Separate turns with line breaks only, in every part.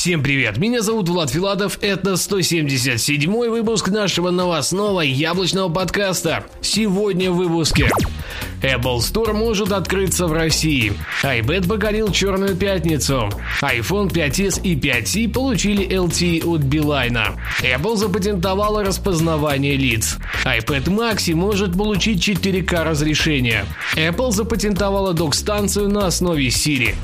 Всем привет, меня зовут Влад Филадов, это 177 выпуск нашего новостного яблочного подкаста. Сегодня в выпуске. Apple Store может открыться в России. iPad покорил Черную Пятницу. iPhone 5s и 5c получили LTE от Билайна. Apple запатентовала распознавание лиц. iPad Maxi может получить 4К разрешение. Apple запатентовала док-станцию на основе Siri.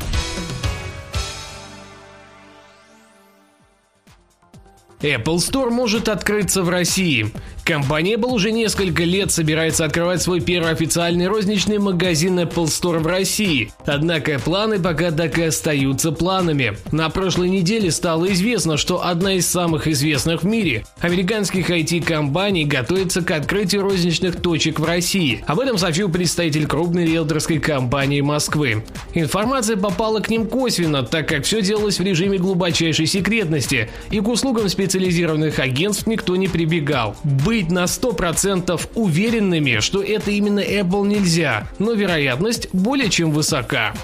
Apple Store может открыться в России. Компания Apple уже несколько лет собирается открывать свой первый официальный розничный магазин Apple Store в России. Однако планы пока так и остаются планами. На прошлой неделе стало известно, что одна из самых известных в мире американских IT-компаний готовится к открытию розничных точек в России. Об этом сообщил представитель крупной риэлторской компании Москвы. Информация попала к ним косвенно, так как все делалось в режиме глубочайшей секретности, и к услугам специализированных агентств никто не прибегал. Быть быть на 100% уверенными, что это именно Apple нельзя, но вероятность более чем высока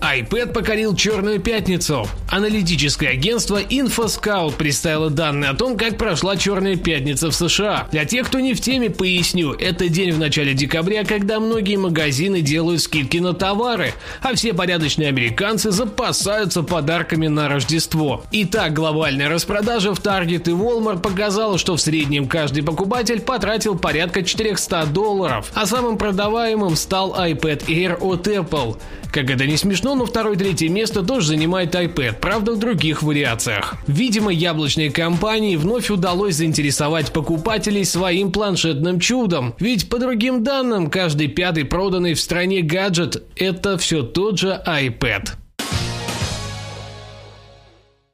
iPad покорил Черную Пятницу. Аналитическое агентство InfoScout представило данные о том, как прошла Черная Пятница в США. Для тех, кто не в теме, поясню. Это день в начале декабря, когда многие магазины делают скидки на товары, а все порядочные американцы запасаются подарками на Рождество. Итак, глобальная распродажа в Target и Walmart показала, что в среднем каждый покупатель потратил порядка 400 долларов, а самым продаваемым стал iPad Air от Apple. Как это не смешно, но второе-третье место тоже занимает iPad, правда в других вариациях. Видимо, яблочной компании вновь удалось заинтересовать покупателей своим планшетным чудом. Ведь по другим данным, каждый пятый проданный в стране гаджет – это все тот же iPad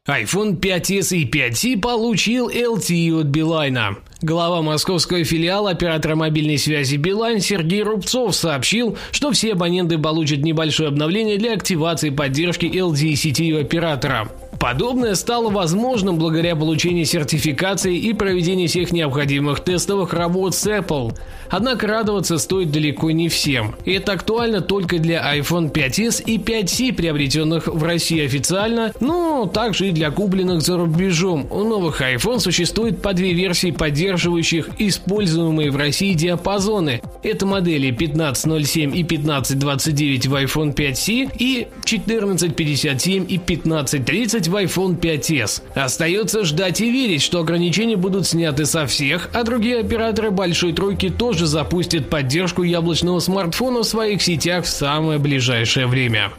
iPhone 5s и 5c получил LTE от Билайна. Глава московского филиала оператора мобильной связи Билайн Сергей Рубцов сообщил, что все абоненты получат небольшое обновление для активации поддержки LTE сети оператора. Подобное стало возможным благодаря получению сертификации и проведению всех необходимых тестовых работ с Apple. Однако радоваться стоит далеко не всем. И это актуально только для iPhone 5s и 5c, приобретенных в России официально, но также и для купленных за рубежом. У новых iPhone существует по две версии, поддерживающих используемые в России диапазоны. Это модели 1507 и 1529 в iPhone 5c и 1457 и 1530 в iPhone 5s. Остается ждать и верить, что ограничения будут сняты со всех, а другие операторы большой тройки тоже запустят поддержку яблочного смартфона в своих сетях в самое ближайшее время.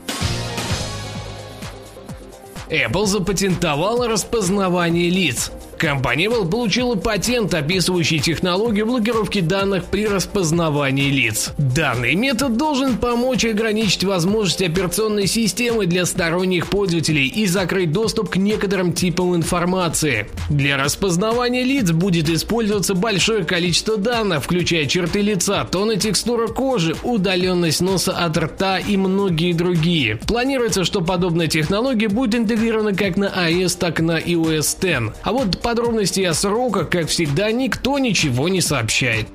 Apple запатентовала распознавание лиц. Компания Apple получила патент, описывающий технологию блокировки данных при распознавании лиц. Данный метод должен помочь ограничить возможности операционной системы для сторонних пользователей и закрыть доступ к некоторым типам информации. Для распознавания лиц будет использоваться большое количество данных, включая черты лица, тон и текстура кожи, удаленность носа от рта и многие другие. Планируется, что подобная технология будет интегрирована как на iOS, так и на iOS 10. А вот подробностей о сроках, как всегда, никто ничего не сообщает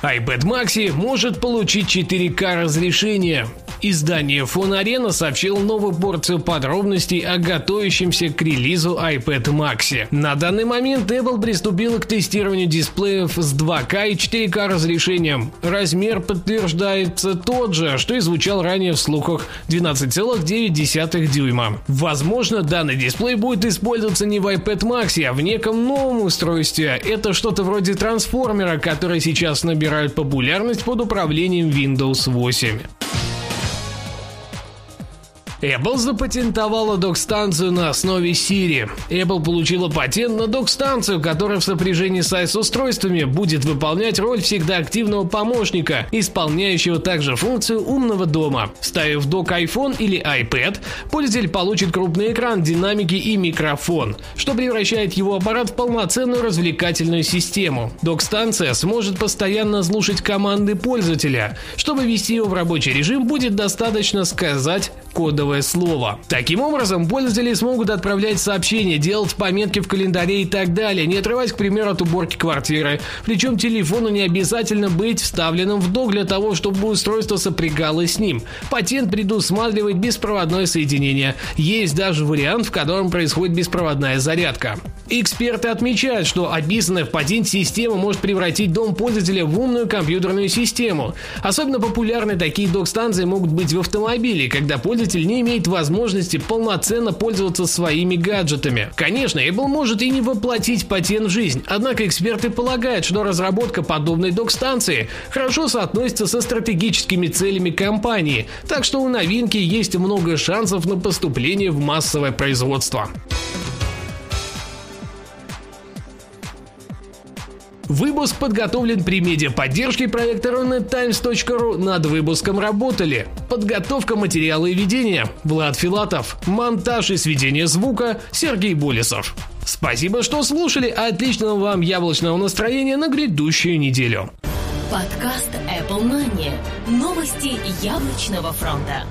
iPad Maxi может получить 4К разрешение. Издание Фон Арена сообщило новую порцию подробностей о готовящемся к релизу iPad Maxi. На данный момент Apple приступила к тестированию дисплеев с 2К и 4К разрешением. Размер подтверждается тот же, что и звучал ранее в слухах 12,9 дюйма. Возможно, данный дисплей будет использоваться не в iPad Maxi, а в неком новом устройстве. Это что-то вроде трансформера, который сейчас набирает популярность под управлением Windows 8. Apple запатентовала док-станцию на основе Siri. Apple получила патент на док-станцию, которая в сопряжении с iOS-устройствами будет выполнять роль всегда активного помощника, исполняющего также функцию умного дома. Ставив док iPhone или iPad, пользователь получит крупный экран, динамики и микрофон, что превращает его аппарат в полноценную развлекательную систему. Док-станция сможет постоянно слушать команды пользователя. Чтобы ввести его в рабочий режим, будет достаточно сказать кодовое слово. Таким образом, пользователи смогут отправлять сообщения, делать пометки в календаре и так далее, не отрываясь, к примеру, от уборки квартиры. Причем телефону не обязательно быть вставленным в док для того, чтобы устройство сопрягалось с ним. Патент предусматривает беспроводное соединение. Есть даже вариант, в котором происходит беспроводная зарядка. Эксперты отмечают, что описанная в патенте система может превратить дом пользователя в умную компьютерную систему. Особенно популярны такие док-станции могут быть в автомобиле, когда пользователь не имеет возможности полноценно пользоваться своими гаджетами. Конечно, Apple может и не воплотить патент в жизнь, однако эксперты полагают, что разработка подобной док-станции хорошо соотносится со стратегическими целями компании, так что у новинки есть много шансов на поступление в массовое производство. Выпуск подготовлен при медиаподдержке проекта runettimes.ru. Над выпуском работали подготовка материала и ведения Влад Филатов, монтаж и сведение звука Сергей Болесов. Спасибо, что слушали. Отличного вам яблочного настроения на грядущую неделю.
Подкаст Apple Money. Новости яблочного фронта.